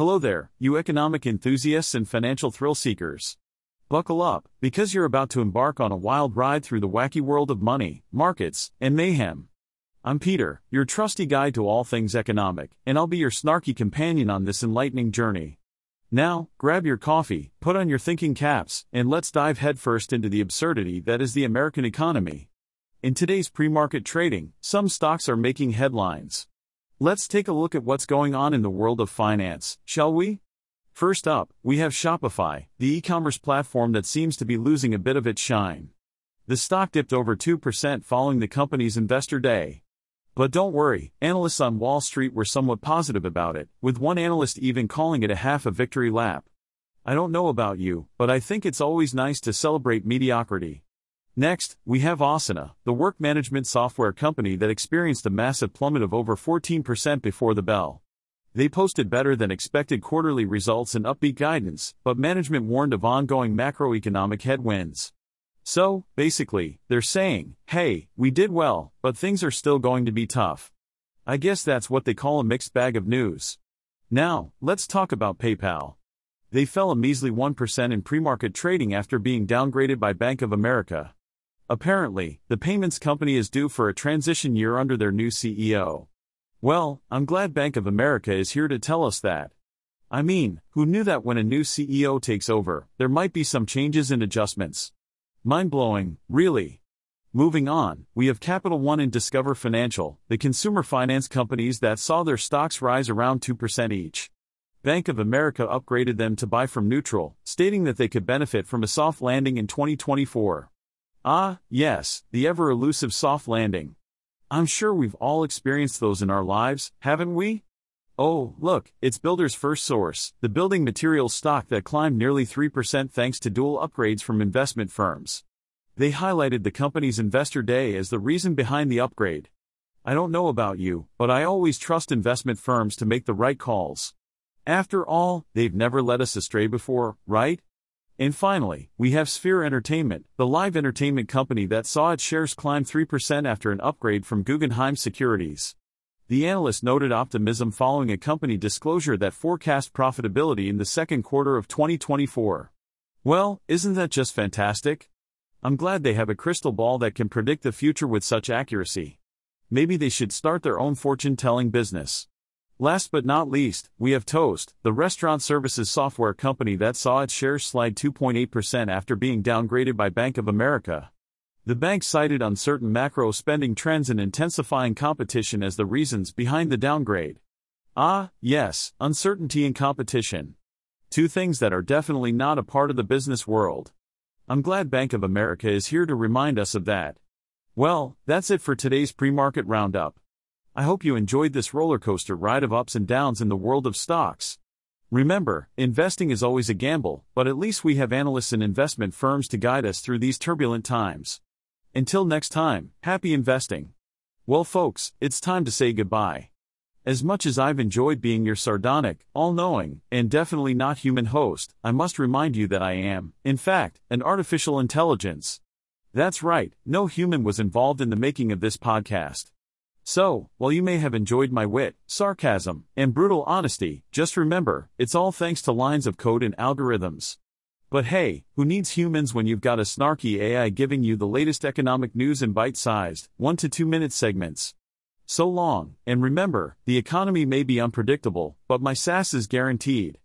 Hello there, you economic enthusiasts and financial thrill seekers. Buckle up, because you're about to embark on a wild ride through the wacky world of money, markets, and mayhem. I'm Peter, your trusty guide to all things economic, and I'll be your snarky companion on this enlightening journey. Now, grab your coffee, put on your thinking caps, and let's dive headfirst into the absurdity that is the American economy. In today's pre market trading, some stocks are making headlines. Let's take a look at what's going on in the world of finance, shall we? First up, we have Shopify, the e commerce platform that seems to be losing a bit of its shine. The stock dipped over 2% following the company's investor day. But don't worry, analysts on Wall Street were somewhat positive about it, with one analyst even calling it a half a victory lap. I don't know about you, but I think it's always nice to celebrate mediocrity. Next, we have Asana, the work management software company that experienced a massive plummet of over 14% before the bell. They posted better than expected quarterly results and upbeat guidance, but management warned of ongoing macroeconomic headwinds. So, basically, they're saying, hey, we did well, but things are still going to be tough. I guess that's what they call a mixed bag of news. Now, let's talk about PayPal. They fell a measly 1% in pre market trading after being downgraded by Bank of America. Apparently, the payments company is due for a transition year under their new CEO. Well, I'm glad Bank of America is here to tell us that. I mean, who knew that when a new CEO takes over, there might be some changes and adjustments? Mind blowing, really. Moving on, we have Capital One and Discover Financial, the consumer finance companies that saw their stocks rise around 2% each. Bank of America upgraded them to buy from neutral, stating that they could benefit from a soft landing in 2024. Ah, yes, the ever elusive soft landing. I'm sure we've all experienced those in our lives, haven't we? Oh, look, it's Builders FirstSource, the building materials stock that climbed nearly 3% thanks to dual upgrades from investment firms. They highlighted the company's investor day as the reason behind the upgrade. I don't know about you, but I always trust investment firms to make the right calls. After all, they've never led us astray before, right? And finally, we have Sphere Entertainment, the live entertainment company that saw its shares climb 3% after an upgrade from Guggenheim Securities. The analyst noted optimism following a company disclosure that forecast profitability in the second quarter of 2024. Well, isn't that just fantastic? I'm glad they have a crystal ball that can predict the future with such accuracy. Maybe they should start their own fortune telling business. Last but not least, we have Toast, the restaurant services software company that saw its shares slide 2.8% after being downgraded by Bank of America. The bank cited uncertain macro spending trends and intensifying competition as the reasons behind the downgrade. Ah, yes, uncertainty and competition. Two things that are definitely not a part of the business world. I'm glad Bank of America is here to remind us of that. Well, that's it for today's pre market roundup. I hope you enjoyed this roller coaster ride of ups and downs in the world of stocks. Remember, investing is always a gamble, but at least we have analysts and investment firms to guide us through these turbulent times. Until next time, happy investing. Well, folks, it's time to say goodbye. As much as I've enjoyed being your sardonic, all knowing, and definitely not human host, I must remind you that I am, in fact, an artificial intelligence. That's right, no human was involved in the making of this podcast. So, while you may have enjoyed my wit, sarcasm, and brutal honesty, just remember, it's all thanks to lines of code and algorithms. But hey, who needs humans when you've got a snarky AI giving you the latest economic news in bite sized, 1 to 2 minute segments? So long, and remember, the economy may be unpredictable, but my sass is guaranteed.